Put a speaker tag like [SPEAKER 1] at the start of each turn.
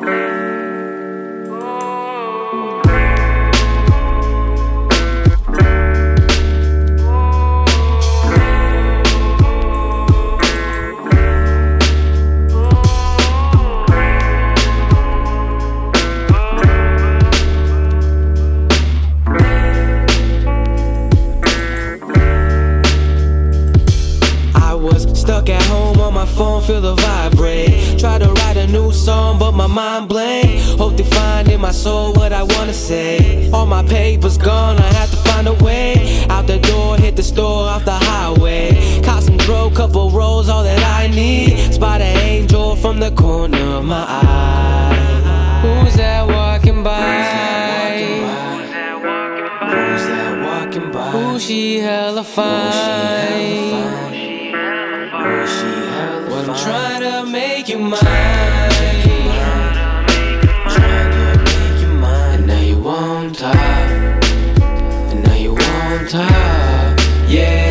[SPEAKER 1] I was Stuck at home on my phone, feel the vibrate new song, but my mind blank. Hope to find in my soul what I wanna say. All my papers gone, I have to find a way. Out the door, hit the store off the highway. Caught some throw, couple rolls, all that I need. Spot an angel from the corner of my eye.
[SPEAKER 2] Who's that walking by?
[SPEAKER 1] Who's that walking by? Who
[SPEAKER 2] she hella fine? Who's she hella But
[SPEAKER 1] I'm trying to make you mine. And now you won't talk. And now you won't talk. Yeah.